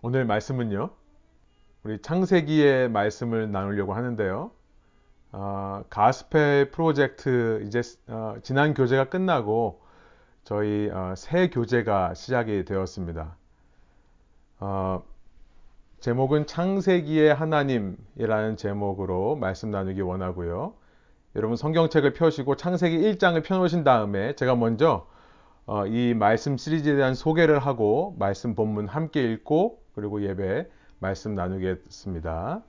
오늘 말씀은요, 우리 창세기의 말씀을 나누려고 하는데요. 어, 가스펠 프로젝트 이제 어, 지난 교재가 끝나고 저희 어, 새 교재가 시작이 되었습니다. 어, 제목은 창세기의 하나님이라는 제목으로 말씀 나누기 원하고요. 여러분 성경책을 펴시고 창세기 1장을 펴놓으신 다음에 제가 먼저 어, 이 말씀 시리즈에 대한 소개를 하고 말씀 본문 함께 읽고 그리고 예배 말씀 나누겠습니다.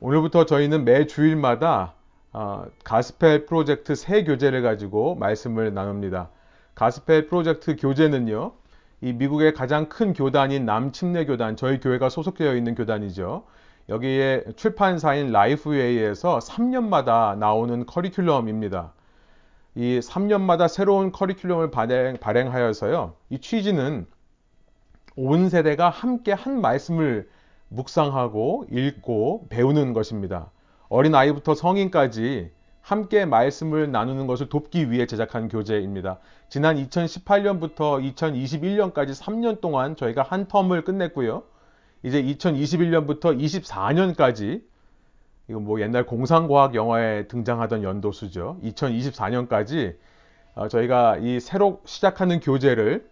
오늘부터 저희는 매 주일마다 어, 가스펠 프로젝트 새 교재를 가지고 말씀을 나눕니다. 가스펠 프로젝트 교재는요, 이 미국의 가장 큰 교단인 남침례 교단, 저희 교회가 소속되어 있는 교단이죠. 여기에 출판사인 라이프웨이에서 3년마다 나오는 커리큘럼입니다. 이 3년마다 새로운 커리큘럼을 발행, 발행하여서요. 이 취지는 온 세대가 함께 한 말씀을 묵상하고 읽고 배우는 것입니다. 어린 아이부터 성인까지 함께 말씀을 나누는 것을 돕기 위해 제작한 교재입니다. 지난 2018년부터 2021년까지 3년 동안 저희가 한 텀을 끝냈고요. 이제 2021년부터 24년까지 이거 뭐 옛날 공상과학 영화에 등장하던 연도수죠. 2024년까지 어, 저희가 이 새로 시작하는 교재를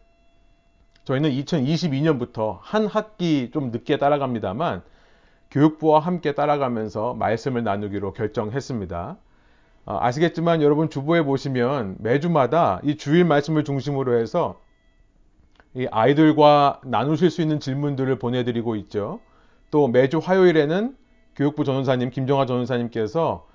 저희는 2022년부터 한 학기 좀 늦게 따라갑니다만 교육부와 함께 따라가면서 말씀을 나누기로 결정했습니다. 어, 아시겠지만 여러분 주보에 보시면 매주마다 이 주일 말씀을 중심으로 해서 이 아이들과 나누실 수 있는 질문들을 보내드리고 있죠. 또 매주 화요일에는 교육부 전원사님 김정아 전원사님께서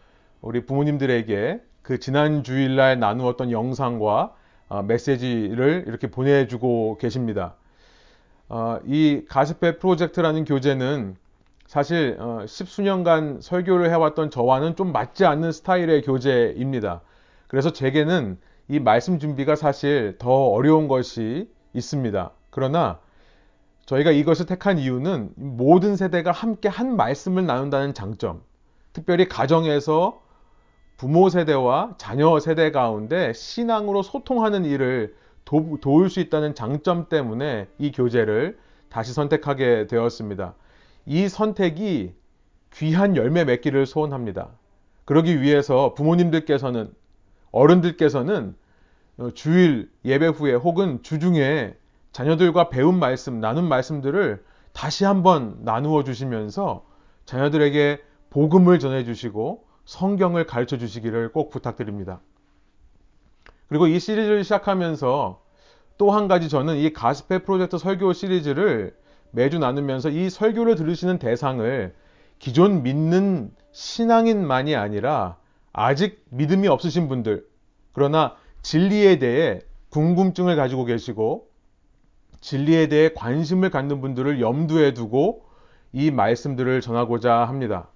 우리 부모님들에게 그 지난 주일날 나누었던 영상과 어, 메시지를 이렇게 보내주고 계십니다. 어, 이 가스페 프로젝트라는 교재는 사실 어, 십수년간 설교를 해왔던 저와는 좀 맞지 않는 스타일의 교재입니다. 그래서 제게는 이 말씀 준비가 사실 더 어려운 것이 있습니다. 그러나 저희가 이것을 택한 이유는 모든 세대가 함께 한 말씀을 나눈다는 장점, 특별히 가정에서 부모 세대와 자녀 세대 가운데 신앙으로 소통하는 일을 도, 도울 수 있다는 장점 때문에 이 교재를 다시 선택하게 되었습니다. 이 선택이 귀한 열매 맺기를 소원합니다. 그러기 위해서 부모님들께서는 어른들께서는 주일 예배 후에 혹은 주중에 자녀들과 배운 말씀, 나눈 말씀들을 다시 한번 나누어 주시면서 자녀들에게 복음을 전해 주시고 성경을 가르쳐 주시기를 꼭 부탁드립니다. 그리고 이 시리즈를 시작하면서 또 한 가지 저는 이 가스페 프로젝트 설교 시리즈를 매주 나누면서 이 설교를 들으시는 대상을 기존 믿는 신앙인만이 아니라 아직 믿음이 없으신 분들, 그러나 진리에 대해 궁금증을 가지고 계시고 진리에 대해 관심을 갖는 분들을 염두에 두고 이 말씀들을 전하고자 합니다.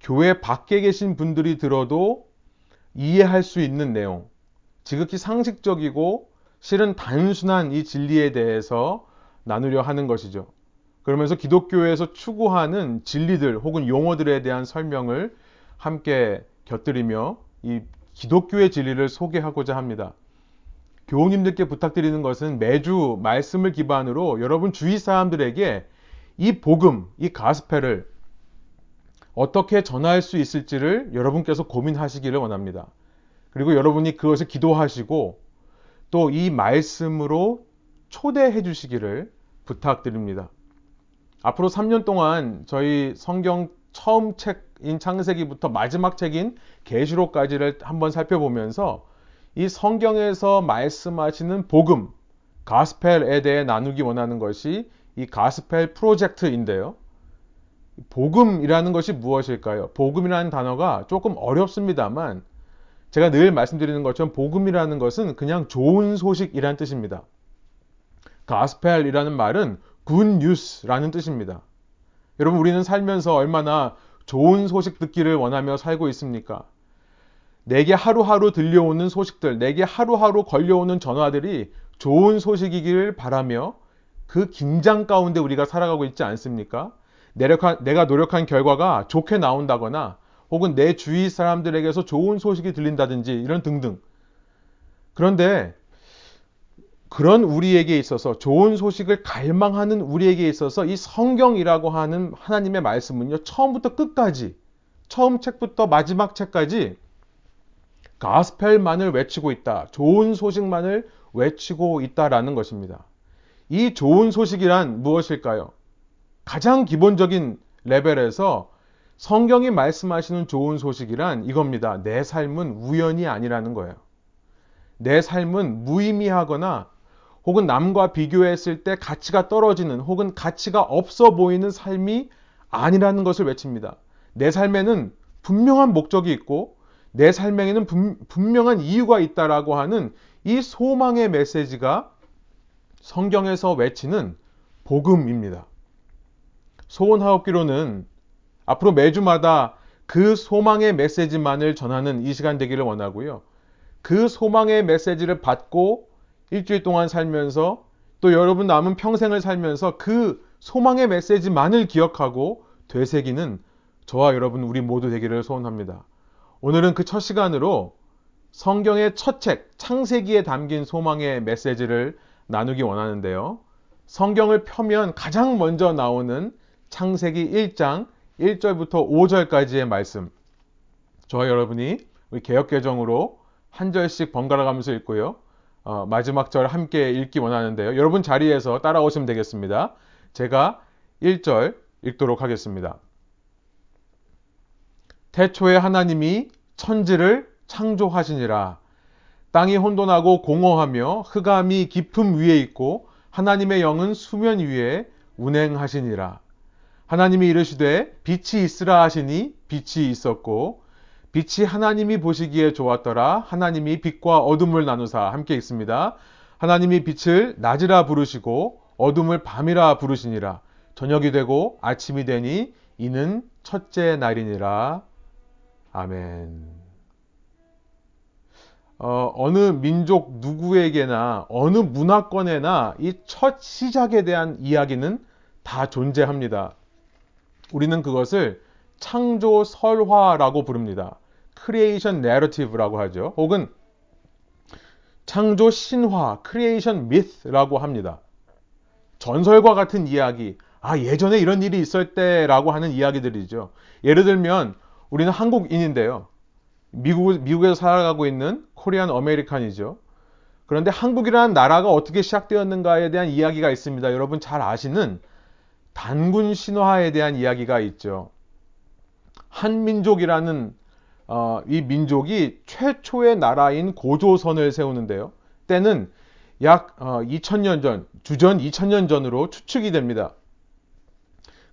교회 밖에 계신 분들이 들어도 이해할 수 있는 내용, 지극히 상식적이고 실은 단순한 이 진리에 대해서 나누려 하는 것이죠. 그러면서 기독교에서 추구하는 진리들 혹은 용어들에 대한 설명을 함께 곁들이며 이 기독교의 진리를 소개하고자 합니다. 교우님들께 부탁드리는 것은 매주 말씀을 기반으로 여러분 주위 사람들에게 이 복음, 이 가스펠을 어떻게 전할 수 있을지를 여러분께서 고민하시기를 원합니다. 그리고 여러분이 그것을 기도하시고 또 이 말씀으로 초대해 주시기를 부탁드립니다. 앞으로 3년 동안 저희 성경 처음 책인 창세기부터 마지막 책인 계시록까지를 한번 살펴보면서 이 성경에서 말씀하시는 복음, 가스펠에 대해 나누기 원하는 것이 이 가스펠 프로젝트인데요. 복음이라는 것이 무엇일까요? 복음이라는 단어가 조금 어렵습니다만 제가 늘 말씀드리는 것처럼 복음이라는 것은 그냥 좋은 소식이라는 뜻입니다. Gospel이라는 말은 good news라는 뜻입니다. 여러분 우리는 살면서 얼마나 좋은 소식 듣기를 원하며 살고 있습니까? 내게 하루하루 들려오는 소식들, 내게 하루하루 걸려오는 전화들이 좋은 소식이기를 바라며 그 긴장 가운데 우리가 살아가고 있지 않습니까? 내가 노력한 결과가 좋게 나온다거나 혹은 내 주위 사람들에게서 좋은 소식이 들린다든지 이런 등등. 그런데 그런 우리에게 있어서 좋은 소식을 갈망하는 우리에게 있어서 이 성경이라고 하는 하나님의 말씀은요, 처음부터 끝까지, 처음 책부터 마지막 책까지 가스펠만을 외치고 있다. 좋은 소식만을 외치고 있다라는 것입니다. 이 좋은 소식이란 무엇일까요? 가장 기본적인 레벨에서 성경이 말씀하시는 좋은 소식이란 이겁니다. 내 삶은 우연이 아니라는 거예요. 내 삶은 무의미하거나 혹은 남과 비교했을 때 가치가 떨어지는 혹은 가치가 없어 보이는 삶이 아니라는 것을 외칩니다. 내 삶에는 분명한 목적이 있고 내 삶에는 분명한 이유가 있다라고 하는 이 소망의 메시지가 성경에서 외치는 복음입니다. 소원하옵기로는 앞으로 매주마다 그 소망의 메시지만을 전하는 이 시간 되기를 원하고요. 그 소망의 메시지를 받고 일주일 동안 살면서 또 여러분 남은 평생을 살면서 그 소망의 메시지만을 기억하고 되새기는 저와 여러분 우리 모두 되기를 소원합니다. 오늘은 그 첫 시간으로 성경의 첫 책, 창세기에 담긴 소망의 메시지를 나누기 원하는데요. 성경을 펴면 가장 먼저 나오는 창세기 1장 1절부터 5절까지의 말씀. 저와 여러분이 우리 개혁개정으로 한 절씩 번갈아 가면서 읽고요. 어, 마지막 절 함께 읽기 원하는데요. 여러분 자리에서 따라오시면 되겠습니다. 제가 1절 읽도록 하겠습니다. 태초에 하나님이 천지를 창조하시니라. 땅이 혼돈하고 공허하며 흑암이 깊음 위에 있고 하나님의 영은 수면 위에 운행하시니라. 하나님이 이르시되 빛이 있으라 하시니 빛이 있었고 빛이 하나님이 보시기에 좋았더라. 하나님이 빛과 어둠을 나누사 함께 있습니다. 하나님이 빛을 낮이라 부르시고 어둠을 밤이라 부르시니라. 저녁이 되고 아침이 되니 이는 첫째 날이니라. 아멘. 어, 느 민족 누구에게나 어느 문화권에나 이 첫 시작에 대한 이야기는 다 존재합니다. 우리는 그것을 창조 설화라고 부릅니다. creation narrative라고 하죠. 혹은 창조 신화, creation myth라고 합니다. 전설과 같은 이야기, 아, 예전에 이런 일이 있을 때라고 하는 이야기들이죠. 예를 들면, 우리는 한국인인데요. 미국, 미국에서 살아가고 있는 Korean American이죠. 그런데 한국이라는 나라가 어떻게 시작되었는가에 대한 이야기가 있습니다. 여러분 잘 아시는 단군 신화에 대한 이야기가 있죠. 한민족이라는 어, 이 민족이 최초의 나라인 고조선을 세우는데요. 때는 약 어, 2000년 전, 주전 2000년 전으로 추측이 됩니다.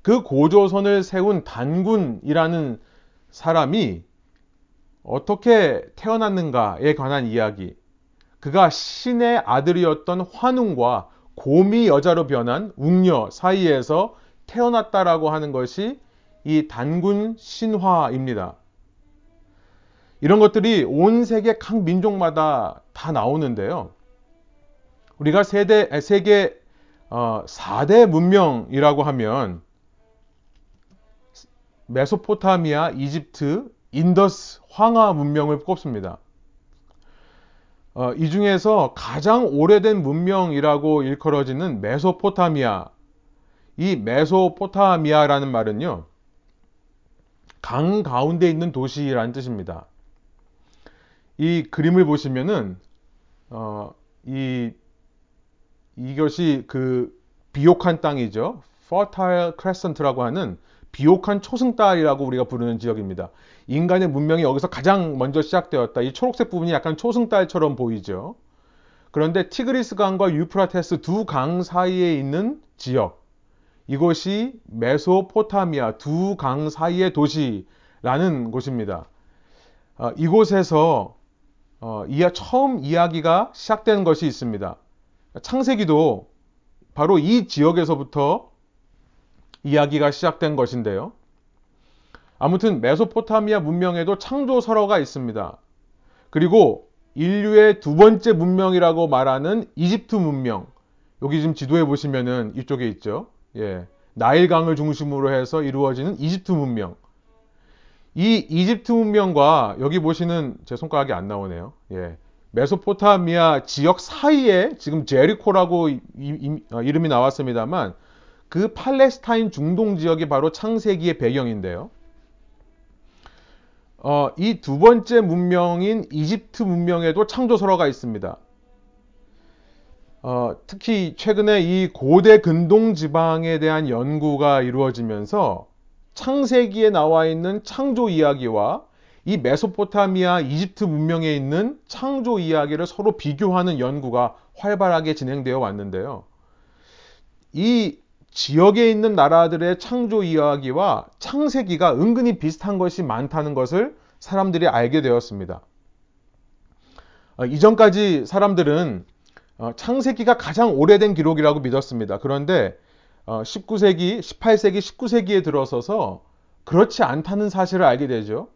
그 고조선을 세운 단군이라는 사람이 어떻게 태어났는가에 관한 이야기. 그가 신의 아들이었던 환웅과 곰이 여자로 변한 웅녀 사이에서 태어났다라고 하는 것이 이 단군 신화입니다. 이런 것들이 온 세계 각 민족마다 다 나오는데요. 우리가 세대, 세계 어, 4대 문명이라고 하면 메소포타미아, 이집트, 인더스, 황하 문명을 꼽습니다. 어, 이 중에서 가장 오래된 문명이라고 일컬어지는 메소포타미아. 이 메소포타미아라는 말은요, 강 가운데 있는 도시라는 뜻입니다. 이 그림을 보시면은, 어, 이, 이것이 그 비옥한 땅이죠. Fertile Crescent라고 하는 비옥한 초승달이라고 우리가 부르는 지역입니다. 인간의 문명이 여기서 가장 먼저 시작되었다. 이 초록색 부분이 약간 초승달처럼 보이죠. 그런데 티그리스 강과 유프라테스 두 강 사이에 있는 지역. 이곳이 메소포타미아 두 강 사이의 도시라는 곳입니다. 어, 이곳에서 어, 이야 처음 이야기가 시작된 것이 있습니다. 창세기도 바로 이 지역에서부터 이야기가 시작된 것인데요. 아무튼 메소포타미아 문명에도 창조 설화가 있습니다. 그리고 인류의 두 번째 문명이라고 말하는 이집트 문명. 여기 지금 지도에 보시면은 이쪽에 있죠. 예. 나일강을 중심으로 해서 이루어지는 이집트 문명. 이 이집트 문명과 여기 보시는 제 손가락이 안 나오네요. 예. 메소포타미아 지역 사이에 지금 제리코라고 이, 이, 어, 이름이 나왔습니다만 그 팔레스타인 중동 지역이 바로 창세기의 배경인데요. 어, 이 두 번째 문명인 이집트 문명에도 창조설화가 있습니다. 어, 특히 최근에 이 고대 근동 지방에 대한 연구가 이루어지면서 창세기에 나와 있는 창조 이야기와 이 메소포타미아 이집트 문명에 있는 창조 이야기를 서로 비교하는 연구가 활발하게 진행되어 왔는데요. 이 지역에 있는 나라들의 창조 이야기와 창세기가 은근히 비슷한 것이 많다는 것을 사람들이 알게 되었습니다. 어, 이전까지 사람들은 어, 창세기가 가장 오래된 기록이라고 믿었습니다. 그런데 19세기, 18세기, 19세기에 들어서서 그렇지 않다는 사실을 알게 되죠.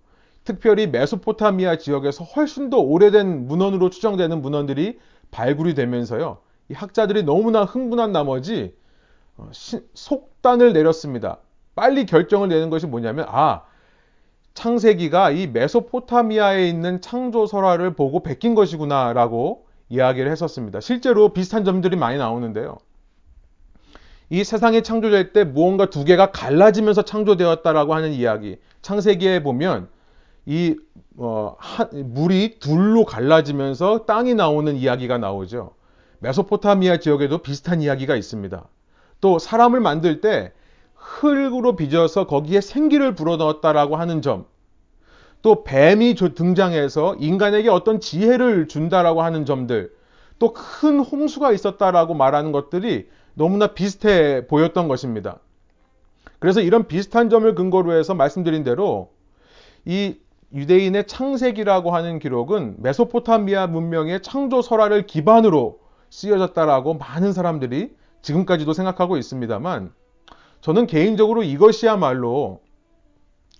특별히 메소포타미아 지역에서 훨씬 더 오래된 문헌으로 추정되는 문헌들이 발굴이 되면서요. 이 학자들이 너무나 흥분한 나머지 어, 속단을 내렸습니다. 빨리 결정을 내는 것이 뭐냐면 아 창세기가 이 메소포타미아에 있는 창조 설화를 보고 베낀 것이구나라고 이야기를 했었습니다. 실제로 비슷한 점들이 많이 나오는데요. 이 세상이 창조될 때 무언가 두 개가 갈라지면서 창조되었다라고 하는 이야기. 창세기에 보면 이 어, 하, 물이 둘로 갈라지면서 땅이 나오는 이야기가 나오죠. 메소포타미아 지역에도 비슷한 이야기가 있습니다. 또 사람을 만들 때 흙으로 빚어서 거기에 생기를 불어넣었다라고 하는 점. 또 뱀이 등장해서 인간에게 어떤 지혜를 준다라고 하는 점들. 또 큰 홍수가 있었다라고 말하는 것들이 너무나 비슷해 보였던 것입니다. 그래서 이런 비슷한 점을 근거로 해서 말씀드린 대로 이 유대인의 창세기라고 하는 기록은 메소포타미아 문명의 창조 설화를 기반으로 쓰여졌다라고 많은 사람들이 지금까지도 생각하고 있습니다만 저는 개인적으로 이것이야말로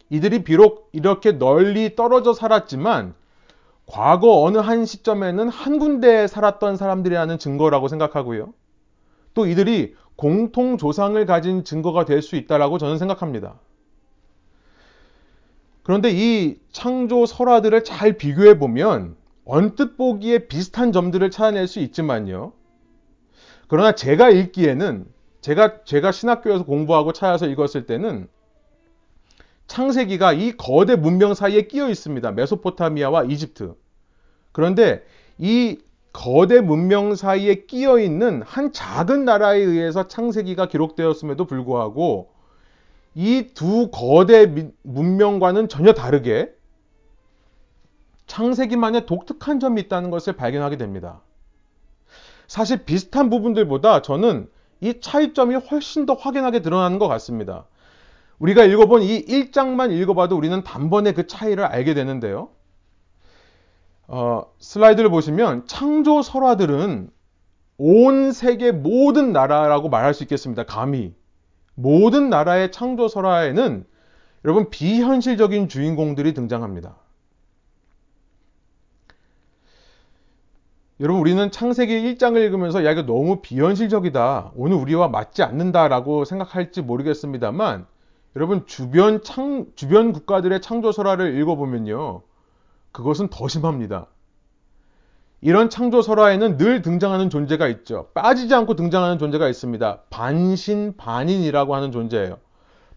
이들이 비록 이렇게 널리 떨어져 살았지만 과거 어느 한 시점에는 한 군데에 살았던 사람들이라는 증거라고 생각하고요. 또 이들이 공통 조상을 가진 증거가 될 수 있다라고 저는 생각합니다. 그런데 이 창조 설화들을 잘 비교해 보면 언뜻 보기에 비슷한 점들을 찾아낼 수 있지만요. 그러나 제가 읽기에는 제가 제가 신학교에서 공부하고 찾아서 읽었을 때는 창세기가 이 거대 문명 사이에 끼어 있습니다. 메소포타미아와 이집트. 그런데 이 거대 문명 사이에 끼어 있는 한 작은 나라에 의해서 창세기가 기록되었음에도 불구하고 이 두 거대 문명과는 전혀 다르게 창세기만의 독특한 점이 있다는 것을 발견하게 됩니다. 사실 비슷한 부분들보다 저는 이 차이점이 훨씬 더 확연하게 드러나는 것 같습니다. 우리가 읽어본 이 1장만 읽어봐도 우리는 단번에 그 차이를 알게 되는데요. 어, 슬라이드를 보시면 창조 설화들은 온 세계 모든 나라라고 말할 수 있겠습니다. 감히. 모든 나라의 창조 설화에는 여러분 비현실적인 주인공들이 등장합니다. 여러분 우리는 창세기 1장을 읽으면서 야 이거 너무 비현실적이다. 오늘 우리와 맞지 않는다라고 생각할지 모르겠습니다만 여러분 주변 창 주변 국가들의 창조 설화를 읽어보면요. 그것은 더 심합니다. 이런 창조 설화에는 늘 등장하는 존재가 있죠. 빠지지 않고 등장하는 존재가 있습니다. 반신 반인이라고 하는 존재예요.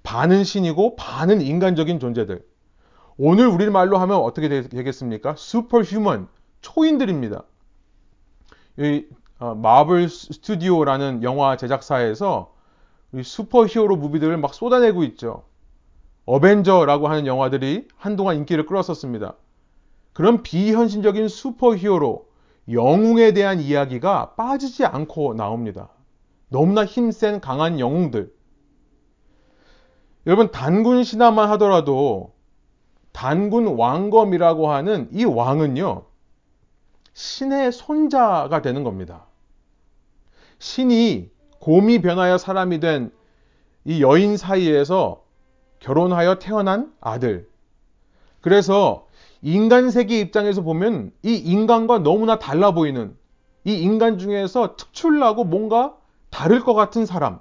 반은 신이고 반은 인간적인 존재들. 오늘 우리 말로 하면 어떻게 되겠습니까? superhuman, 초인들입니다. 이 어, Marvel Studio라는 영화 제작사에서 superhero movie들을 막 쏟아내고 있죠. Avenger라고 하는 영화들이 한동안 인기를 끌었었습니다. 그런 비현실적인 슈퍼 히어로, 영웅에 대한 이야기가 빠지지 않고 나옵니다. 너무나 힘센 강한 영웅들. 여러분, 단군 신화만 하더라도 단군 왕검이라고 하는 이 왕은요, 신의 손자가 되는 겁니다. 신이 곰이 변하여 사람이 된 이 여인 사이에서 결혼하여 태어난 아들. 그래서 인간 세계 입장에서 보면 이 인간과 너무나 달라 보이는 이 인간 중에서 특출나고 뭔가 다를 것 같은 사람.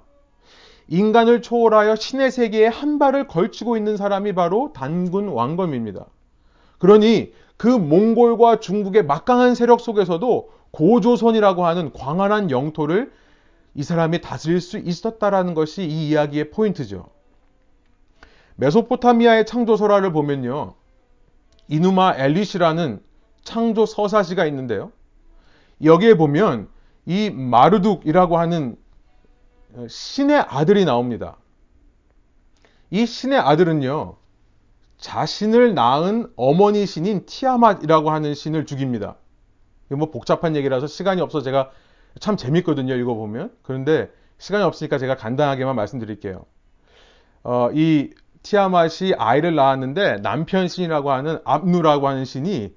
인간을 초월하여 신의 세계에 한 발을 걸치고 있는 사람이 바로 단군 왕검입니다. 그러니 그 몽골과 중국의 막강한 세력 속에서도 고조선이라고 하는 광활한 영토를 이 사람이 다스릴 수 있었다라는 것이 이 이야기의 포인트죠. 메소포타미아의 창조 설화를 보면요. 이누마 엘리시라는 창조 서사시가 있는데요. 여기에 보면 이 마르둑이라고 하는 신의 아들이 나옵니다. 이 신의 아들은요, 자신을 낳은 어머니 신인 티아맛이라고 하는 신을 죽입니다. 이거 뭐 복잡한 얘기라서 시간이 없어 제가 참 재밌거든요, 읽어보면. 그런데 시간이 없으니까 제가 간단하게만 말씀드릴게요. 어, 이 티아맛이 아이를 낳았는데 남편 신이라고 하는 압누라고 하는 신이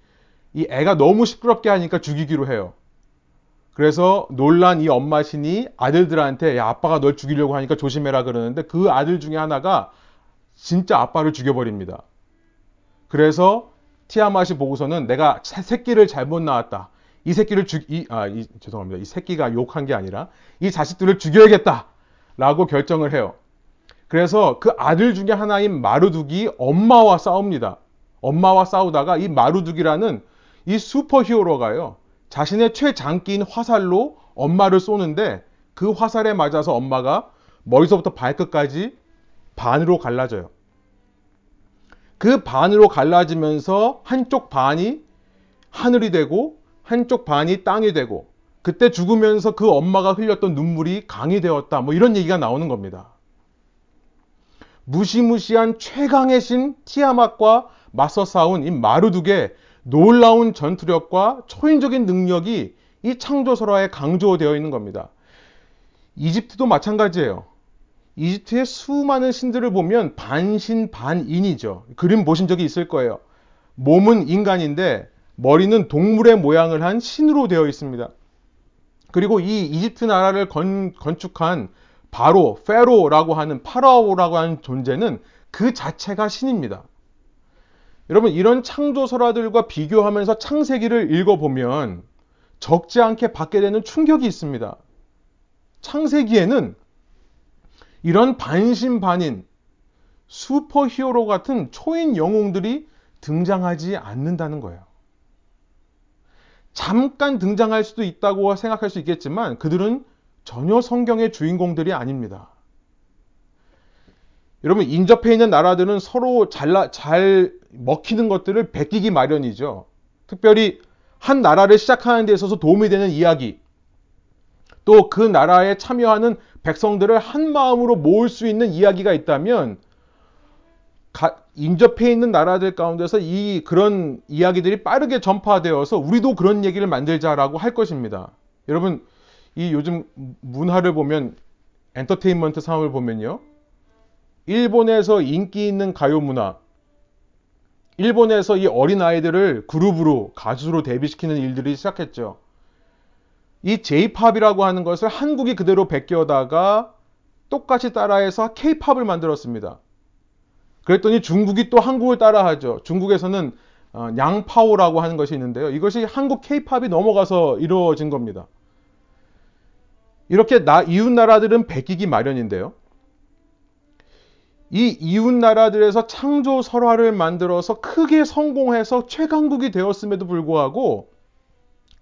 이 애가 너무 시끄럽게 하니까 죽이기로 해요. 그래서 놀란 이 엄마 신이 아들들한테 야 아빠가 널 죽이려고 하니까 조심해라 그러는데 그 아들 중에 하나가 진짜 아빠를 죽여버립니다. 그래서 티아맛이 보고서는 내가 새끼를 잘못 낳았다. 이 새끼를 죽, 이, 아, 이, 죄송합니다. 이 새끼가 욕한 게 아니라 이 자식들을 죽여야겠다. 라고 결정을 해요. 그래서 그 아들 중에 하나인 마르둑이 엄마와 싸웁니다. 엄마와 싸우다가 이 마르둑이라는 이 슈퍼 히어로가요. 자신의 최장기인 화살로 엄마를 쏘는데 그 화살에 맞아서 엄마가 머리서부터 발끝까지 반으로 갈라져요. 그 반으로 갈라지면서 한쪽 반이 하늘이 되고 한쪽 반이 땅이 되고 그때 죽으면서 그 엄마가 흘렸던 눈물이 강이 되었다. 뭐 이런 얘기가 나오는 겁니다. 무시무시한 최강의 신 티아맛과 맞서 싸운 이 마르둑의 놀라운 전투력과 초인적인 능력이 이 창조설화에 강조되어 있는 겁니다. 이집트도 마찬가지예요. 이집트의 수많은 신들을 보면 반신 반인이죠. 그림 보신 적이 있을 거예요. 몸은 인간인데 머리는 동물의 모양을 한 신으로 되어 있습니다. 그리고 이 이집트 나라를 건, 건축한 바로 페로라고 하는 파라오라고 하는 존재는 그 자체가 신입니다. 여러분 이런 창조 설화들과 비교하면서 창세기를 읽어보면 적지 않게 받게 되는 충격이 있습니다. 창세기에는 이런 반신반인 슈퍼 히어로 같은 초인 영웅들이 등장하지 않는다는 거예요. 잠깐 등장할 수도 있다고 생각할 수 있겠지만 그들은 전혀 성경의 주인공들이 아닙니다. 여러분, 인접해 있는 나라들은 서로 잘라, 잘 먹히는 것들을 베끼기 마련이죠. 특별히 한 나라를 시작하는 데 있어서 도움이 되는 이야기, 또 그 나라에 참여하는 백성들을 한 마음으로 모을 수 있는 이야기가 있다면, 가, 인접해 있는 나라들 가운데서 이 그런 이야기들이 빠르게 전파되어서 우리도 그런 얘기를 만들자라고 할 것입니다. 여러분, 이 요즘 문화를 보면 엔터테인먼트 상황을 보면요. 일본에서 인기 있는 가요 문화, 일본에서 이 어린 아이들을 그룹으로 가수로 데뷔시키는 일들이 시작했죠. 이 J-팝이라고 하는 것을 한국이 그대로 베껴다가 똑같이 따라해서 K-팝을 만들었습니다. 그랬더니 중국이 또 한국을 따라하죠. 중국에서는 어, 양파오라고 하는 것이 있는데요. 이것이 한국 K-팝이 넘어가서 이루어진 겁니다. 이렇게 나, 이웃 나라들은 베끼기 마련인데요. 이 이웃 나라들에서 창조 설화를 만들어서 크게 성공해서 최강국이 되었음에도 불구하고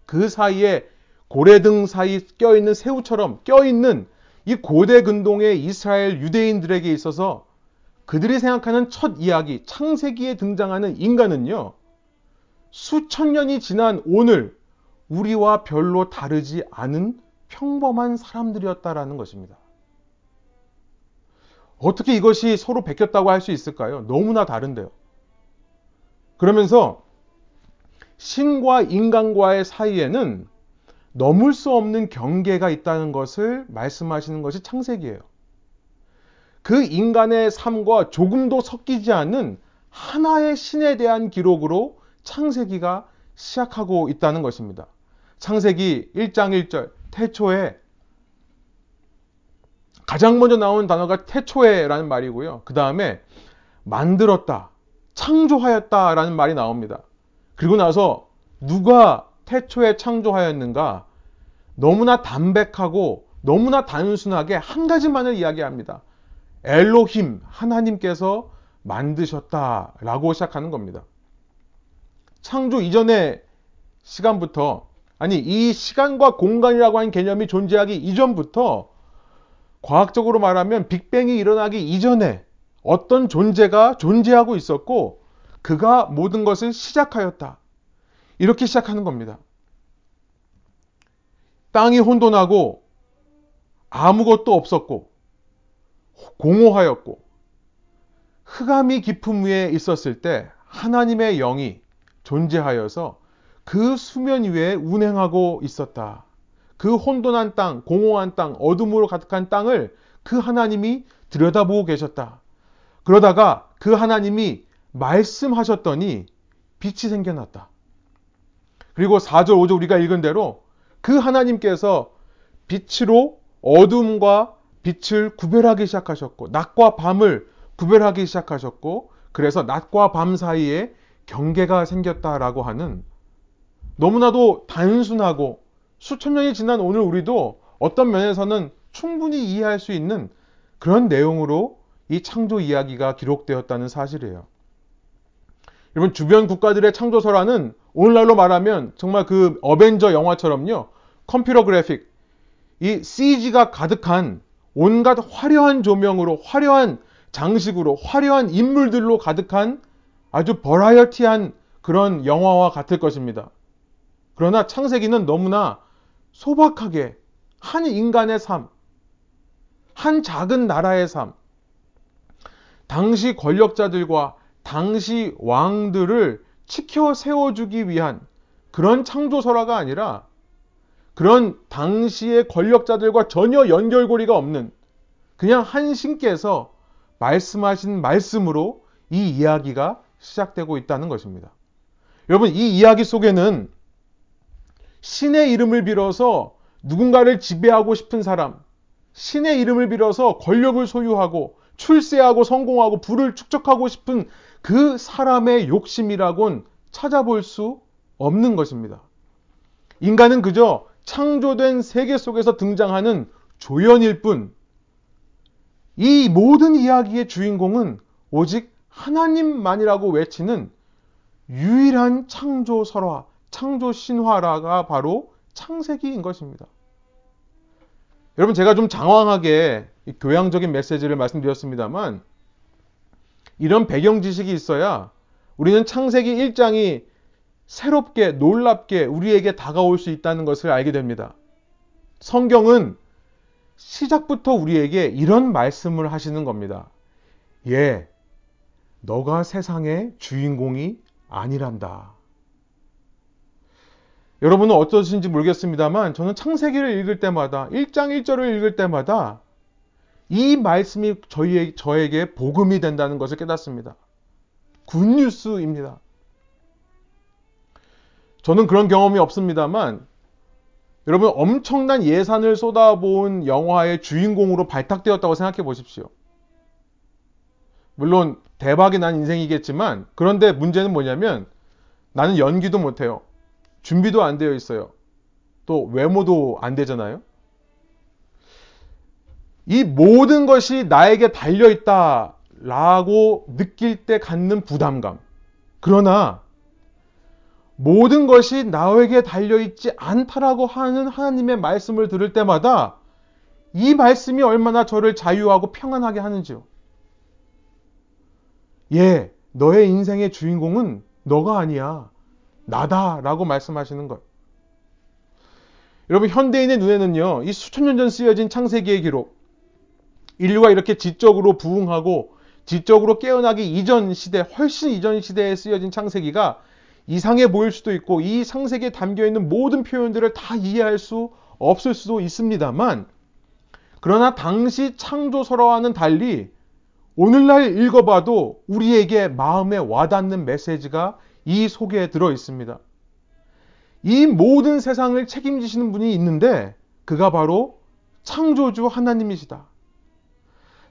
그 사이에 고래 등 사이 껴있는 새우처럼 껴있는 이 고대 근동의 이스라엘 유대인들에게 있어서 그들이 생각하는 첫 이야기, 창세기에 등장하는 인간은요, 수천 년이 지난 오늘 우리와 별로 다르지 않은 평범한 사람들이었다라는 것입니다. 어떻게 이것이 서로 베꼈다고 할 수 있을까요? 너무나 다른데요. 그러면서 신과 인간과의 사이에는 넘을 수 없는 경계가 있다는 것을 말씀하시는 것이 창세기예요. 그 인간의 삶과 조금도 섞이지 않는 하나의 신에 대한 기록으로 창세기가 시작하고 있다는 것입니다. 창세기 1장 1절 태초에 가장 먼저 나온 단어가 태초에라는 말이고요. 그 다음에 만들었다, 창조하였다라는 말이 나옵니다. 그리고 나서 누가 태초에 창조하였는가? 너무나 담백하고 너무나 단순하게 한 가지만을 이야기합니다. 엘로힘, 하나님께서 만드셨다라고 시작하는 겁니다. 창조 이전의 시간부터 아니 이 시간과 공간이라고 하는 개념이 존재하기 이전부터 과학적으로 말하면 빅뱅이 일어나기 이전에 어떤 존재가 존재하고 있었고 그가 모든 것을 시작하였다. 이렇게 시작하는 겁니다. 땅이 혼돈하고 아무것도 없었고 공허하였고 흑암이 깊음 위에 있었을 때 하나님의 영이 존재하여서 그 수면 위에 운행하고 있었다. 그 혼돈한 땅, 공허한 땅, 어둠으로 가득한 땅을 그 하나님이 들여다보고 계셨다. 그러다가 그 하나님이 말씀하셨더니 빛이 생겨났다. 그리고 4절, 5절 우리가 읽은 대로 그 하나님께서 빛으로 어둠과 빛을 구별하기 시작하셨고, 낮과 밤을 구별하기 시작하셨고, 그래서 낮과 밤 사이에 경계가 생겼다라고 하는 너무나도 단순하고 수천 년이 지난 오늘 우리도 어떤 면에서는 충분히 이해할 수 있는 그런 내용으로 이 창조 이야기가 기록되었다는 사실이에요. 여러분, 주변 국가들의 창조설화는 오늘날로 말하면 정말 그 어벤져 영화처럼요, 컴퓨터 그래픽, 이 CG가 가득한 온갖 화려한 조명으로, 화려한 장식으로, 화려한 인물들로 가득한 아주 버라이어티한 그런 영화와 같을 것입니다. 그러나 창세기는 너무나 소박하게 한 인간의 삶, 한 작은 나라의 삶, 당시 권력자들과 당시 왕들을 지켜 세워주기 위한 그런 창조설화가 아니라 그런 당시의 권력자들과 전혀 연결고리가 없는 그냥 한 신께서 말씀하신 말씀으로 이 이야기가 시작되고 있다는 것입니다. 여러분, 이 이야기 속에는 신의 이름을 빌어서 누군가를 지배하고 싶은 사람, 신의 이름을 빌어서 권력을 소유하고 출세하고 성공하고 부를 축적하고 싶은 그 사람의 욕심이라곤 찾아볼 수 없는 것입니다. 인간은 그저 창조된 세계 속에서 등장하는 조연일 뿐, 이 모든 이야기의 주인공은 오직 하나님만이라고 외치는 유일한 창조 설화, 창조 신화라가 바로 창세기인 것입니다. 여러분 제가 좀 장황하게 교양적인 메시지를 말씀드렸습니다만 이런 배경 지식이 있어야 우리는 창세기 1장이 새롭게 놀랍게 우리에게 다가올 수 있다는 것을 알게 됩니다. 성경은 시작부터 우리에게 이런 말씀을 하시는 겁니다. 예, 너가 세상의 주인공이 아니란다. 여러분은 어떠신지 모르겠습니다만 저는 창세기를 읽을 때마다 1장 1절을 읽을 때마다 이 말씀이 저희, 저에게 복음이 된다는 것을 깨닫습니다. 굿뉴스입니다. 저는 그런 경험이 없습니다만 여러분 엄청난 예산을 쏟아부은 영화의 주인공으로 발탁되었다고 생각해 보십시오. 물론 대박이 난 인생이겠지만 그런데 문제는 뭐냐면 나는 연기도 못해요. 준비도 안 되어 있어요. 또 외모도 안 되잖아요. 이 모든 것이 나에게 달려있다 라고 느낄 때 갖는 부담감. 그러나 모든 것이 나에게 달려있지 않다라고 하는 하나님의 말씀을 들을 때마다 이 말씀이 얼마나 저를 자유하고 평안하게 하는지요. 예, 너의 인생의 주인공은 너가 아니야. 나다 라고 말씀하시는 것. 여러분 현대인의 눈에는요. 이 수천 년 전 쓰여진 창세기의 기록 인류가 이렇게 지적으로 부흥하고 지적으로 깨어나기 이전 시대 훨씬 이전 시대에 쓰여진 창세기가 이상해 보일 수도 있고 이 창세기에 담겨 있는 모든 표현들을 다 이해할 수 없을 수도 있습니다만 그러나 당시 창조설화와는 달리 오늘날 읽어봐도 우리에게 마음에 와닿는 메시지가 이 속에 들어 있습니다. 이 모든 세상을 책임지시는 분이 있는데 그가 바로 창조주 하나님이시다.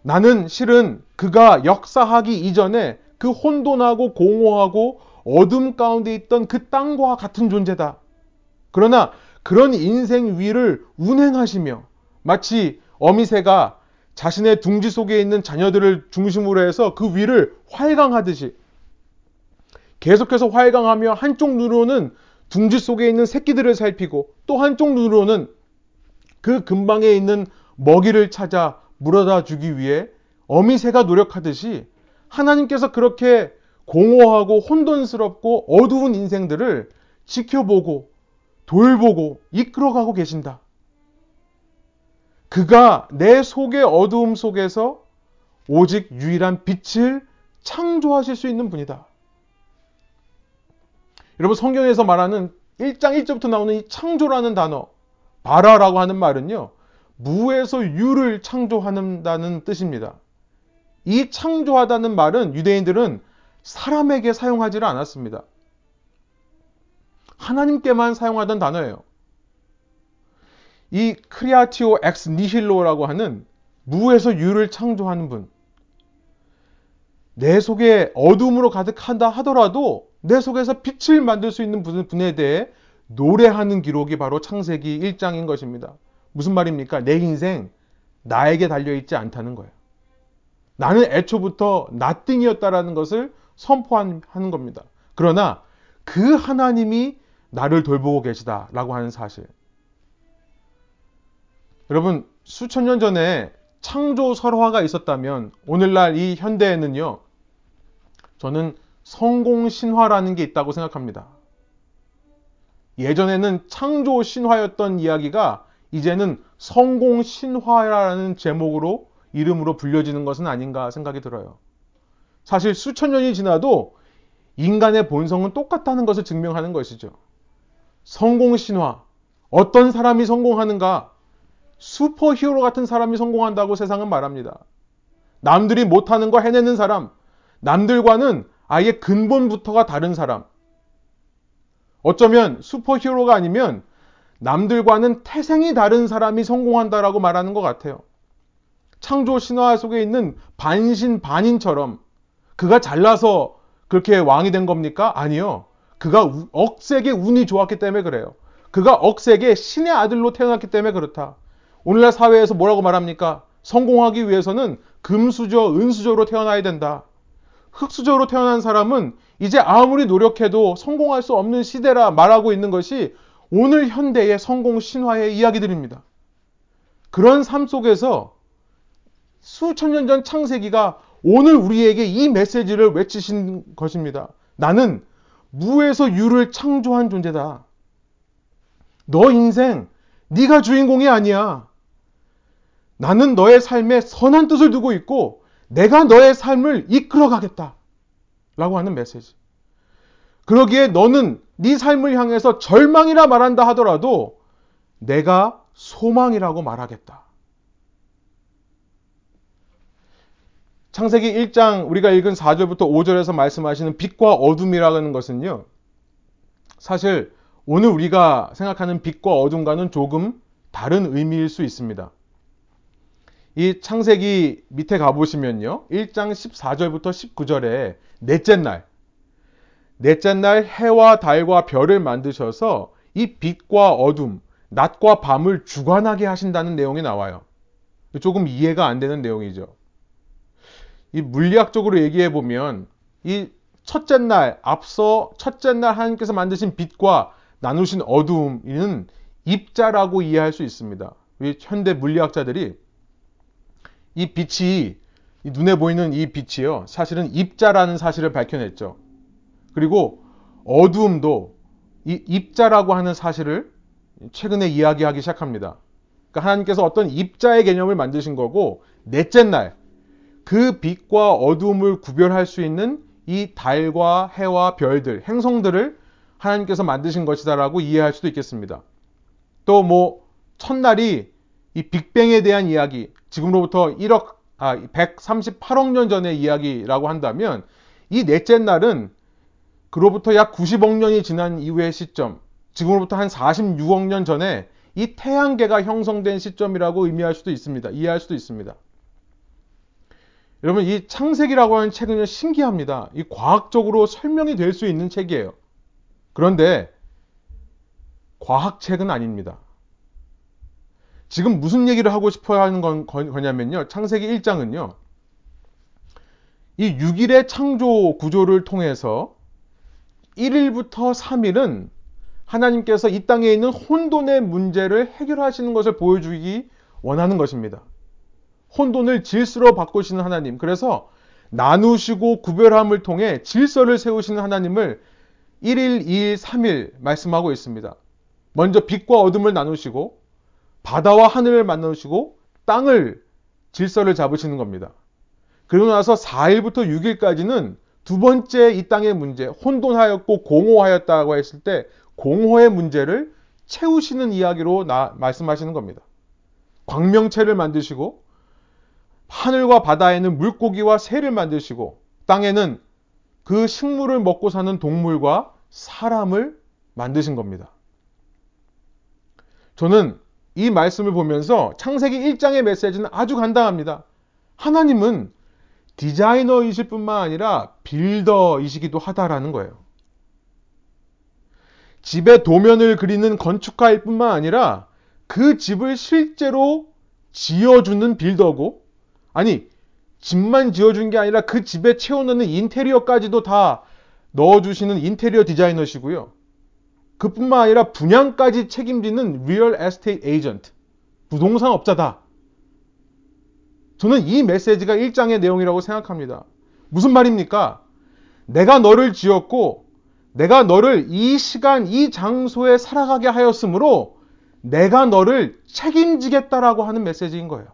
나는 실은 그가 역사하기 이전에 그 혼돈하고 공허하고 어둠 가운데 있던 그 땅과 같은 존재다. 그러나 그런 인생 위를 운행하시며 마치 어미새가 자신의 둥지 속에 있는 자녀들을 중심으로 해서 그 위를 활강하듯이 계속해서 활강하며 한쪽 눈으로는 둥지 속에 있는 새끼들을 살피고 또 한쪽 눈으로는 그 근방에 있는 먹이를 찾아 물어다 주기 위해 어미새가 노력하듯이 하나님께서 그렇게 공허하고 혼돈스럽고 어두운 인생들을 지켜보고 돌보고 이끌어가고 계신다. 그가 내 속의 어두움 속에서 오직 유일한 빛을 창조하실 수 있는 분이다. 여러분 성경에서 말하는 1장 1절부터 나오는 이 창조라는 단어, 바라라고 하는 말은요. 무에서 유를 창조한다는 뜻입니다. 이 창조하다는 말은 유대인들은 사람에게 사용하지를 않았습니다. 하나님께만 사용하던 단어예요. 이 creatio ex nihilo라고 하는 무에서 유를 창조하는 분. 내 속에 어둠으로 가득한다 하더라도 내 속에서 빛을 만들 수 있는 분에 대해 노래하는 기록이 바로 창세기 1장인 것입니다. 무슨 말입니까? 내 인생 나에게 달려있지 않다는 거예요. 나는 애초부터 나띵이었다라는 것을 선포하는 겁니다. 그러나 그 하나님이 나를 돌보고 계시다라고 하는 사실. 여러분, 수천 년 전에 창조 설화가 있었다면 오늘날 이 현대에는요, 저는 성공 신화라는 게 있다고 생각합니다. 예전에는 창조 신화였던 이야기가 이제는 성공 신화라는 제목으로 이름으로 불려지는 것은 아닌가 생각이 들어요. 사실 수천 년이 지나도 인간의 본성은 똑같다는 것을 증명하는 것이죠. 성공 신화. 어떤 사람이 성공하는가? 슈퍼 히어로 같은 사람이 성공한다고 세상은 말합니다. 남들이 못하는 거 해내는 사람. 남들과는 아예 근본부터가 다른 사람. 어쩌면 슈퍼 히어로가 아니면 남들과는 태생이 다른 사람이 성공한다라고 말하는 것 같아요. 창조 신화 속에 있는 반신 반인처럼 그가 잘나서 그렇게 왕이 된 겁니까? 아니요. 그가 억세게 운이 좋았기 때문에 그래요. 그가 억세게 신의 아들로 태어났기 때문에 그렇다. 오늘날 사회에서 뭐라고 말합니까? 성공하기 위해서는 금수저, 은수저로 태어나야 된다. 흙수저로 태어난 사람은 이제 아무리 노력해도 성공할 수 없는 시대라 말하고 있는 것이 오늘 현대의 성공 신화의 이야기들입니다. 그런 삶 속에서 수천 년 전 창세기가 오늘 우리에게 이 메시지를 외치신 것입니다. 나는 무에서 유를 창조한 존재다. 너 인생 네가 주인공이 아니야. 나는 너의 삶에 선한 뜻을 두고 있고 내가 너의 삶을 이끌어 가겠다. 라고 하는 메시지. 그러기에 너는 네 삶을 향해서 절망이라 말한다 하더라도 내가 소망이라고 말하겠다. 창세기 1장 우리가 읽은 4절부터 5절에서 말씀하시는 빛과 어둠이라는 것은요. 사실 오늘 우리가 생각하는 빛과 어둠과는 조금 다른 의미일 수 있습니다. 이 창세기 밑에 가보시면요. 1장 14절부터 19절에 넷째 날, 넷째 날 해와 달과 별을 만드셔서 이 빛과 어둠, 낮과 밤을 주관하게 하신다는 내용이 나와요. 조금 이해가 안 되는 내용이죠. 이 물리학적으로 얘기해 보면 이 첫째 날 앞서 첫째 날 하나님께서 만드신 빛과 나누신 어두움은 입자라고 이해할 수 있습니다. 현대 물리학자들이 이 빛이 이 눈에 보이는 이 빛이요 사실은 입자라는 사실을 밝혀냈죠. 그리고 어두움도 이 입자라고 하는 사실을 최근에 이야기하기 시작합니다. 그러니까 하나님께서 어떤 입자의 개념을 만드신 거고 넷째 날 그 빛과 어두움을 구별할 수 있는 이 달과 해와 별들, 행성들을 하나님께서 만드신 것이다라고 이해할 수도 있겠습니다. 또 뭐 첫날이 이 빅뱅에 대한 이야기, 지금으로부터 1억 아 138억 년 전의 이야기라고 한다면 이 넷째 날은 그로부터 약 90억 년이 지난 이후의 시점, 지금으로부터 한 46억 년 전에 이 태양계가 형성된 시점이라고 의미할 수도 있습니다. 이해할 수도 있습니다. 여러분, 이 창세기라고 하는 책은 신기합니다. 이 과학적으로 설명이 될 수 있는 책이에요. 그런데 과학책은 아닙니다. 지금 무슨 얘기를 하고 싶어 하는 건, 거냐면요. 창세기 1장은요. 이 6일의 창조 구조를 통해서 1일부터 3일은 하나님께서 이 땅에 있는 혼돈의 문제를 해결하시는 것을 보여주기 원하는 것입니다. 혼돈을 질서로 바꾸시는 하나님. 그래서 나누시고 구별함을 통해 질서를 세우시는 하나님을 1일, 2일, 3일 말씀하고 있습니다. 먼저 빛과 어둠을 나누시고 바다와 하늘을 만나시고 땅을 질서를 잡으시는 겁니다. 그리고 나서 4일부터 6일까지는 두 번째 이 땅의 문제, 혼돈하였고 공허하였다고 했을 때 공허의 문제를 채우시는 이야기로 나, 말씀하시는 겁니다. 광명체를 만드시고 하늘과 바다에는 물고기와 새를 만드시고 땅에는 그 식물을 먹고 사는 동물과 사람을 만드신 겁니다. 저는 이 말씀을 보면서 창세기 1장의 메시지는 아주 간단합니다. 하나님은 디자이너이실 뿐만 아니라 빌더이시기도 하다라는 거예요. 집의 도면을 그리는 건축가일 뿐만 아니라 그 집을 실제로 지어주는 builder고, 아니, 집만 지어준 게 아니라 그 집에 채워넣는 인테리어까지도 다 넣어주시는 인테리어 디자이너시고요. 그뿐만 아니라 분양까지 책임지는 real estate agent, 부동산 업자다. 저는 이 메시지가 1장의 내용이라고 생각합니다. 무슨 말입니까? 내가 너를 지었고 내가 너를 이 시간, 이 장소에 살아가게 하였으므로 내가 너를 책임지겠다라고 하는 메시지인 거예요.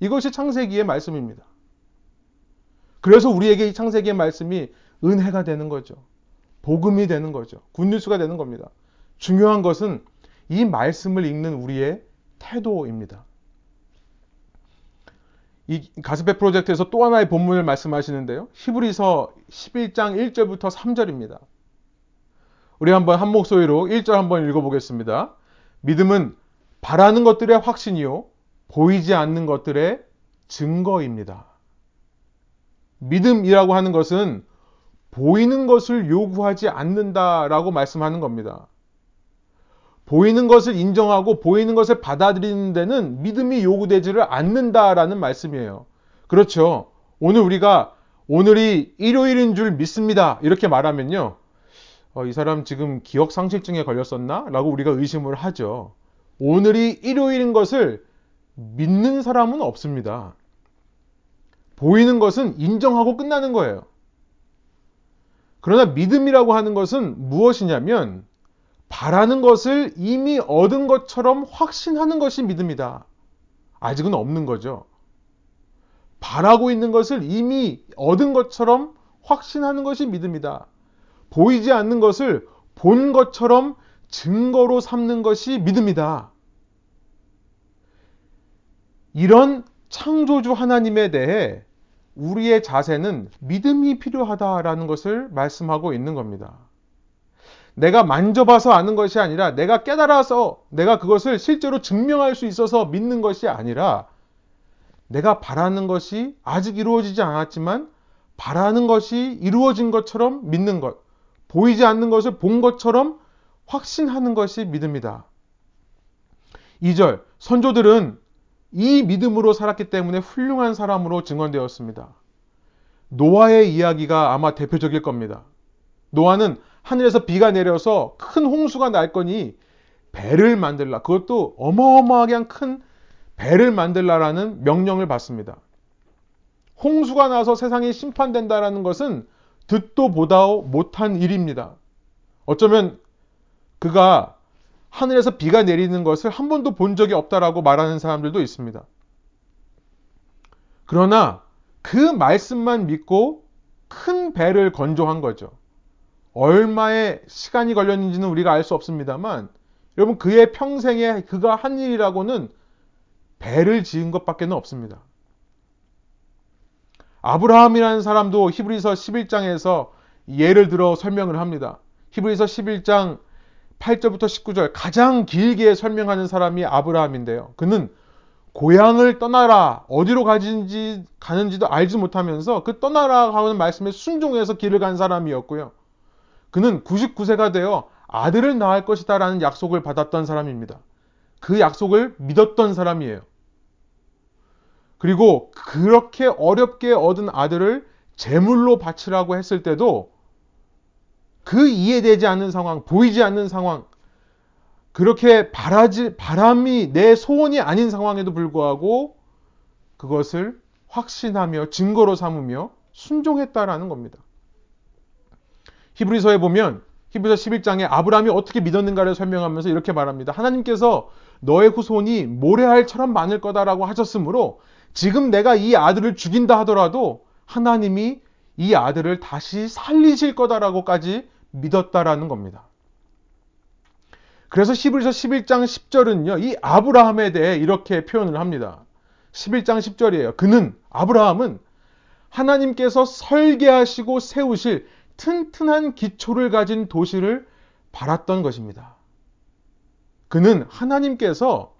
이것이 창세기의 말씀입니다. 그래서 우리에게 이 창세기의 말씀이 은혜가 되는 거죠. 복음이 되는 거죠. 굿뉴스가 되는 겁니다. 중요한 것은 이 말씀을 읽는 우리의 태도입니다. 이 가스페 프로젝트에서 또 하나의 본문을 말씀하시는데요. 히브리서 11장 1절부터 3절입니다. 우리 한번 한 목소리로 1절 한번 읽어보겠습니다. 믿음은 바라는 것들의 확신이요. 보이지 않는 것들의 증거입니다. 믿음이라고 하는 것은 보이는 것을 요구하지 않는다라고 말씀하는 겁니다. 보이는 것을 인정하고 보이는 것을 받아들이는 데는 믿음이 요구되지를 않는다라는 말씀이에요. 그렇죠. 오늘 우리가 오늘이 일요일인 줄 믿습니다. 이렇게 말하면요. 어, 이 사람 지금 기억 상실증에 걸렸었나? 라고 우리가 의심을 하죠. 오늘이 일요일인 것을 믿는 사람은 없습니다. 보이는 것은 인정하고 끝나는 거예요. 그러나 믿음이라고 하는 것은 무엇이냐면 바라는 것을 이미 얻은 것처럼 확신하는 것이 믿음이다. 아직은 없는 거죠. 바라고 있는 것을 이미 얻은 것처럼 확신하는 것이 믿음이다. 보이지 않는 것을 본 것처럼 증거로 삼는 것이 믿음이다. 이런 창조주 하나님에 대해 우리의 자세는 믿음이 필요하다라는 것을 말씀하고 있는 겁니다. 내가 만져봐서 아는 것이 아니라 내가 깨달아서 내가 그것을 실제로 증명할 수 있어서 믿는 것이 아니라 내가 바라는 것이 아직 이루어지지 않았지만 바라는 것이 이루어진 것처럼 믿는 것. 보이지 않는 것을 본 것처럼 확신하는 것이 믿음이다. 2절. 선조들은 이 믿음으로 살았기 때문에 훌륭한 사람으로 증언되었습니다. 노아의 이야기가 아마 대표적일 겁니다. 노아는 하늘에서 비가 내려서 큰 홍수가 날 거니 배를 만들라. 그것도 어마어마하게 큰 배를 만들라라는 명령을 받습니다. 홍수가 나서 세상이 심판된다라는 것은 듣도 보다오 못한 일입니다. 어쩌면 그가 하늘에서 비가 내리는 것을 한 번도 본 적이 없다라고 말하는 사람들도 있습니다. 그러나 그 말씀만 믿고 큰 배를 건조한 거죠. 얼마의 시간이 걸렸는지는 우리가 알 수 없습니다만 여러분 그의 평생에 그가 한 일이라고는 배를 지은 것밖에 없습니다. 아브라함이라는 사람도 히브리서 11장에서 예를 들어 설명을 합니다. 히브리서 11장 8절부터 19절 가장 길게 설명하는 사람이 아브라함인데요. 그는 고향을 떠나라 어디로 가는지 가는지도 알지 못하면서 그 떠나라 하는 말씀에 순종해서 길을 간 사람이었고요. 그는 99세가 되어 아들을 낳을 것이다 라는 약속을 받았던 사람입니다. 그 약속을 믿었던 사람이에요. 그리고 그렇게 어렵게 얻은 아들을 제물로 바치라고 했을 때도 그 이해되지 않는 상황, 보이지 않는 상황, 그렇게 바라지, 바람이 내 소원이 아닌 상황에도 불구하고 그것을 확신하며 증거로 삼으며 순종했다라는 겁니다. 히브리서에 보면 히브리서 11장에 아브라함이 어떻게 믿었는가를 설명하면서 이렇게 말합니다. 하나님께서 너의 후손이 모래알처럼 많을 거다라고 하셨으므로 지금 내가 이 아들을 죽인다 하더라도 하나님이 이 아들을 다시 살리실 거다라고까지 믿었다라는 겁니다. 그래서 히브리서 11장 10절은요, 이 아브라함에 대해 이렇게 표현을 합니다. 11장 10절이에요. 그는, 아브라함은 하나님께서 설계하시고 세우실 튼튼한 기초를 가진 도시를 바랐던 것입니다. 그는 하나님께서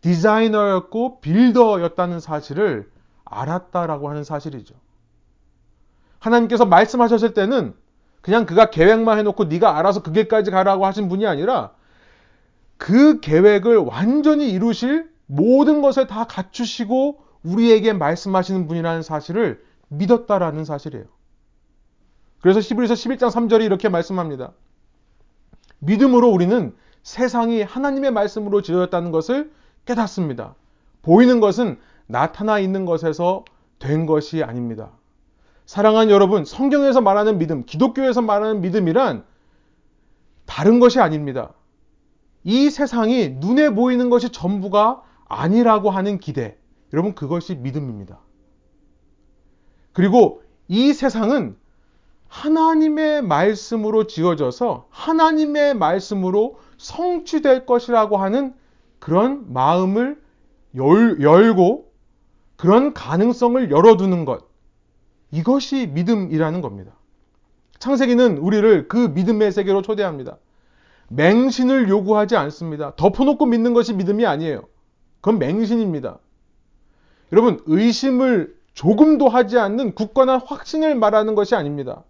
디자이너였고 빌더였다는 사실을 알았다라고 하는 사실이죠. 하나님께서 말씀하셨을 때는 그냥 그가 계획만 해놓고 네가 알아서 그 길까지 가라고 하신 분이 아니라 그 계획을 완전히 이루실 모든 것을 다 갖추시고 우리에게 말씀하시는 분이라는 사실을 믿었다라는 사실이에요. 그래서 히브리서 11장 3절이 이렇게 말씀합니다. 믿음으로 우리는 세상이 하나님의 말씀으로 지어졌다는 것을 깨닫습니다. 보이는 것은 나타나 있는 것에서 된 것이 아닙니다. 사랑하는 여러분, 성경에서 말하는 믿음, 기독교에서 말하는 믿음이란 다른 것이 아닙니다. 이 세상이 눈에 보이는 것이 전부가 아니라고 하는 기대. 여러분, 그것이 믿음입니다. 그리고 이 세상은 하나님의 말씀으로 지어져서 하나님의 말씀으로 성취될 것이라고 하는 그런 마음을 열, 열고 그런 가능성을 열어두는 것. 이것이 믿음이라는 겁니다. 창세기는 우리를 그 믿음의 세계로 초대합니다. 맹신을 요구하지 않습니다. 덮어놓고 믿는 것이 믿음이 아니에요. 그건 맹신입니다. 여러분, 의심을 조금도 하지 않는 굳건한 확신을 말하는 것이 아닙니다.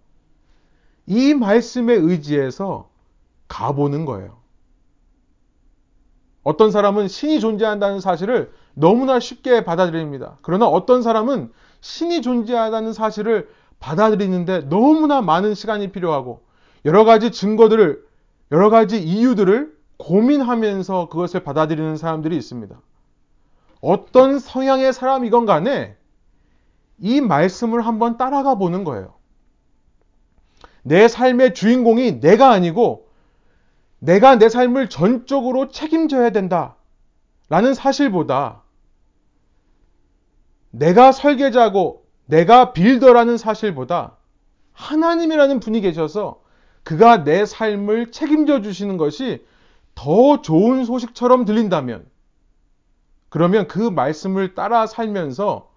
이 말씀에 의지해서 가보는 거예요. 어떤 사람은 신이 존재한다는 사실을 너무나 쉽게 받아들입니다. 그러나 어떤 사람은 신이 존재하다는 사실을 받아들이는데 너무나 많은 시간이 필요하고 여러 가지 증거들을 여러 가지 이유들을 고민하면서 그것을 받아들이는 사람들이 있습니다. 어떤 성향의 사람이건 간에 이 말씀을 한번 따라가 보는 거예요. 내 삶의 주인공이 내가 아니고 내가 내 삶을 전적으로 책임져야 된다. 라는 사실보다 내가 설계자고 내가 빌더라는 사실보다 하나님이라는 분이 계셔서 그가 내 삶을 책임져 주시는 것이 더 좋은 소식처럼 들린다면 그러면 그 말씀을 따라 살면서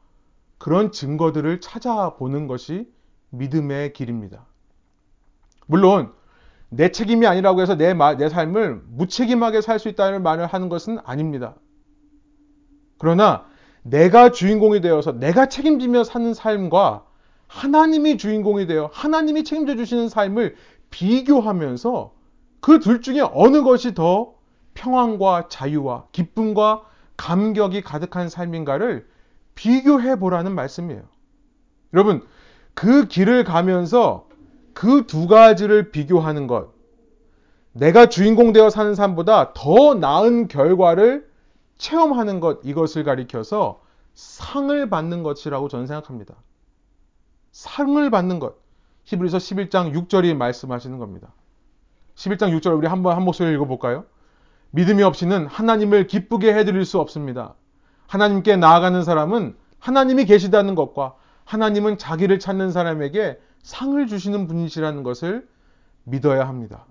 그런 증거들을 찾아보는 것이 믿음의 길입니다. 물론 내 책임이 아니라고 해서 내, 내 삶을 무책임하게 살 수 있다는 말을 하는 것은 아닙니다. 그러나 내가 주인공이 되어서 내가 책임지며 사는 삶과 하나님이 주인공이 되어 하나님이 책임져 주시는 삶을 비교하면서 그 둘 중에 어느 것이 더 평안과 자유와 기쁨과 감격이 가득한 삶인가를 비교해 보라는 말씀이에요. 여러분, 그 길을 가면서 그 두 가지를 비교하는 것, 내가 주인공 되어 사는 삶보다 더 나은 결과를 체험하는 것 이것을 가리켜서 상을 받는 것이라고 저는 생각합니다. 상을 받는 것. 히브리서 11장 6절이 말씀하시는 겁니다. 11장 6절 우리 한번 한 목소리 읽어볼까요? 믿음이 없이는 하나님을 기쁘게 해드릴 수 없습니다. 하나님께 나아가는 사람은 하나님이 계시다는 것과 하나님은 자기를 찾는 사람에게 상을 주시는 분이시라는 것을 믿어야 합니다.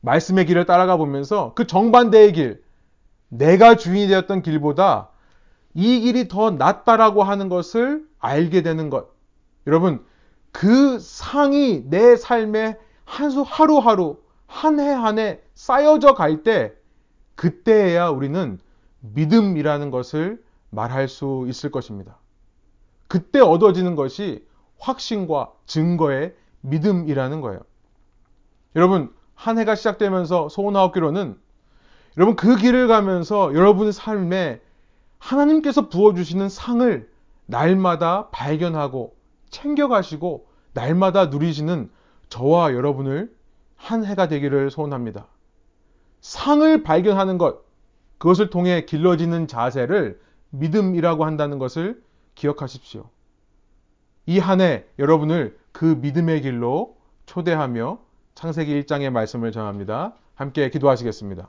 말씀의 길을 따라가 보면서 그 정반대의 길, 내가 주인이 되었던 길보다 이 길이 더 낫다라고 하는 것을 알게 되는 것. 여러분, 그 상이 내 삶에 한수 하루하루, 한 해 한 해 쌓여져 갈 때, 그때에야 우리는 믿음이라는 것을 말할 수 있을 것입니다. 그때 얻어지는 것이 확신과 증거의 믿음이라는 거예요. 여러분, 한 해가 시작되면서 소원하옵기로는 여러분 그 길을 가면서 여러분의 삶에 하나님께서 부어주시는 상을 날마다 발견하고 챙겨가시고 날마다 누리시는 저와 여러분을 한 해가 되기를 소원합니다. 상을 발견하는 것, 그것을 통해 길러지는 자세를 믿음이라고 한다는 것을 기억하십시오. 이 한 해 여러분을 그 믿음의 길로 초대하며 창세기 1장의 말씀을 전합니다. 함께 기도하시겠습니다.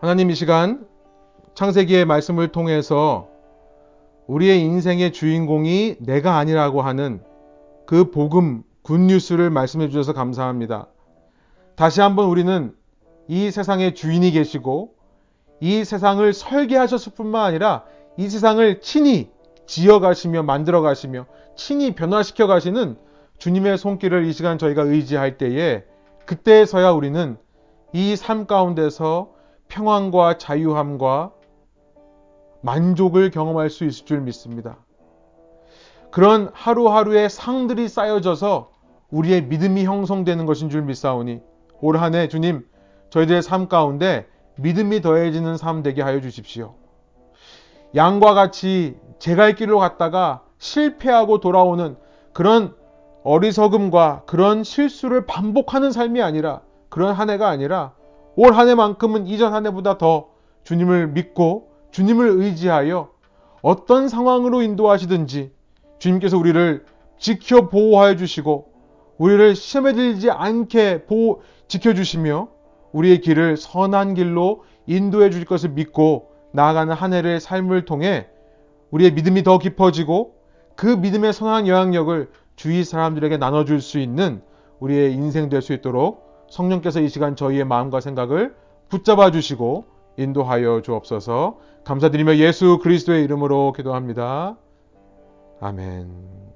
하나님 이 시간 창세기의 말씀을 통해서 우리의 인생의 주인공이 내가 아니라고 하는 그 복음, 굿뉴스를 말씀해 주셔서 감사합니다. 다시 한번 우리는 이 세상의 주인이 계시고 이 세상을 설계하셨을 뿐만 아니라 이 세상을 친히 지어 가시며 만들어 가시며 친히 변화시켜 가시는 주님의 손길을 이 시간 저희가 의지할 때에 그때서야 우리는 이 삶 가운데서 평안과 자유함과 만족을 경험할 수 있을 줄 믿습니다. 그런 하루하루의 상들이 쌓여져서 우리의 믿음이 형성되는 것인 줄 믿사오니 올 한해 주님 저희들의 삶 가운데 믿음이 더해지는 삶 되게 하여 주십시오. 양과 같이 제갈 길로 갔다가 실패하고 돌아오는 그런 어리석음과 그런 실수를 반복하는 삶이 아니라 그런 한 해가 아니라 올 한 해만큼은 이전 한 해보다 더 주님을 믿고 주님을 의지하여 어떤 상황으로 인도하시든지 주님께서 우리를 지켜 보호하여 주시고 우리를 시험에 들지 않게 보호, 지켜 주시며 우리의 길을 선한 길로 인도해 주실 것을 믿고 나아가는 한 해의 삶을 통해 우리의 믿음이 더 깊어지고 그 믿음의 선한 영향력을 주위 사람들에게 나눠줄 수 있는 우리의 인생 될 수 있도록 성령께서 이 시간 저희의 마음과 생각을 붙잡아 주시고 인도하여 주옵소서 감사드리며 예수 그리스도의 이름으로 기도합니다. 아멘.